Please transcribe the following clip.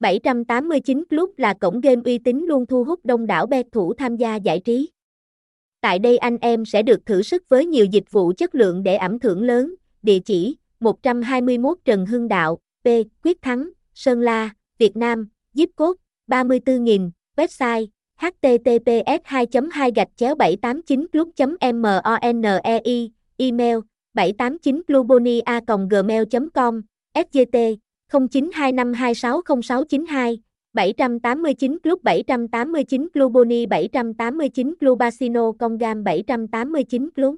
789 Club là cổng game uy tín luôn thu hút đông đảo bet thủ tham gia giải trí. Tại đây anh em sẽ được thử sức với nhiều dịch vụ chất lượng để ẩm thưởng lớn. Địa chỉ 121 Trần Hưng Đạo, P. Quyết Thắng, Sơn La, Việt Nam, zip code 34000, website https 2 2 gạch chéo 789 club monei email 789 globonia gmail com sgt 0925260692 789 Club 789 Globoni 789 Globasino Congam 789 Club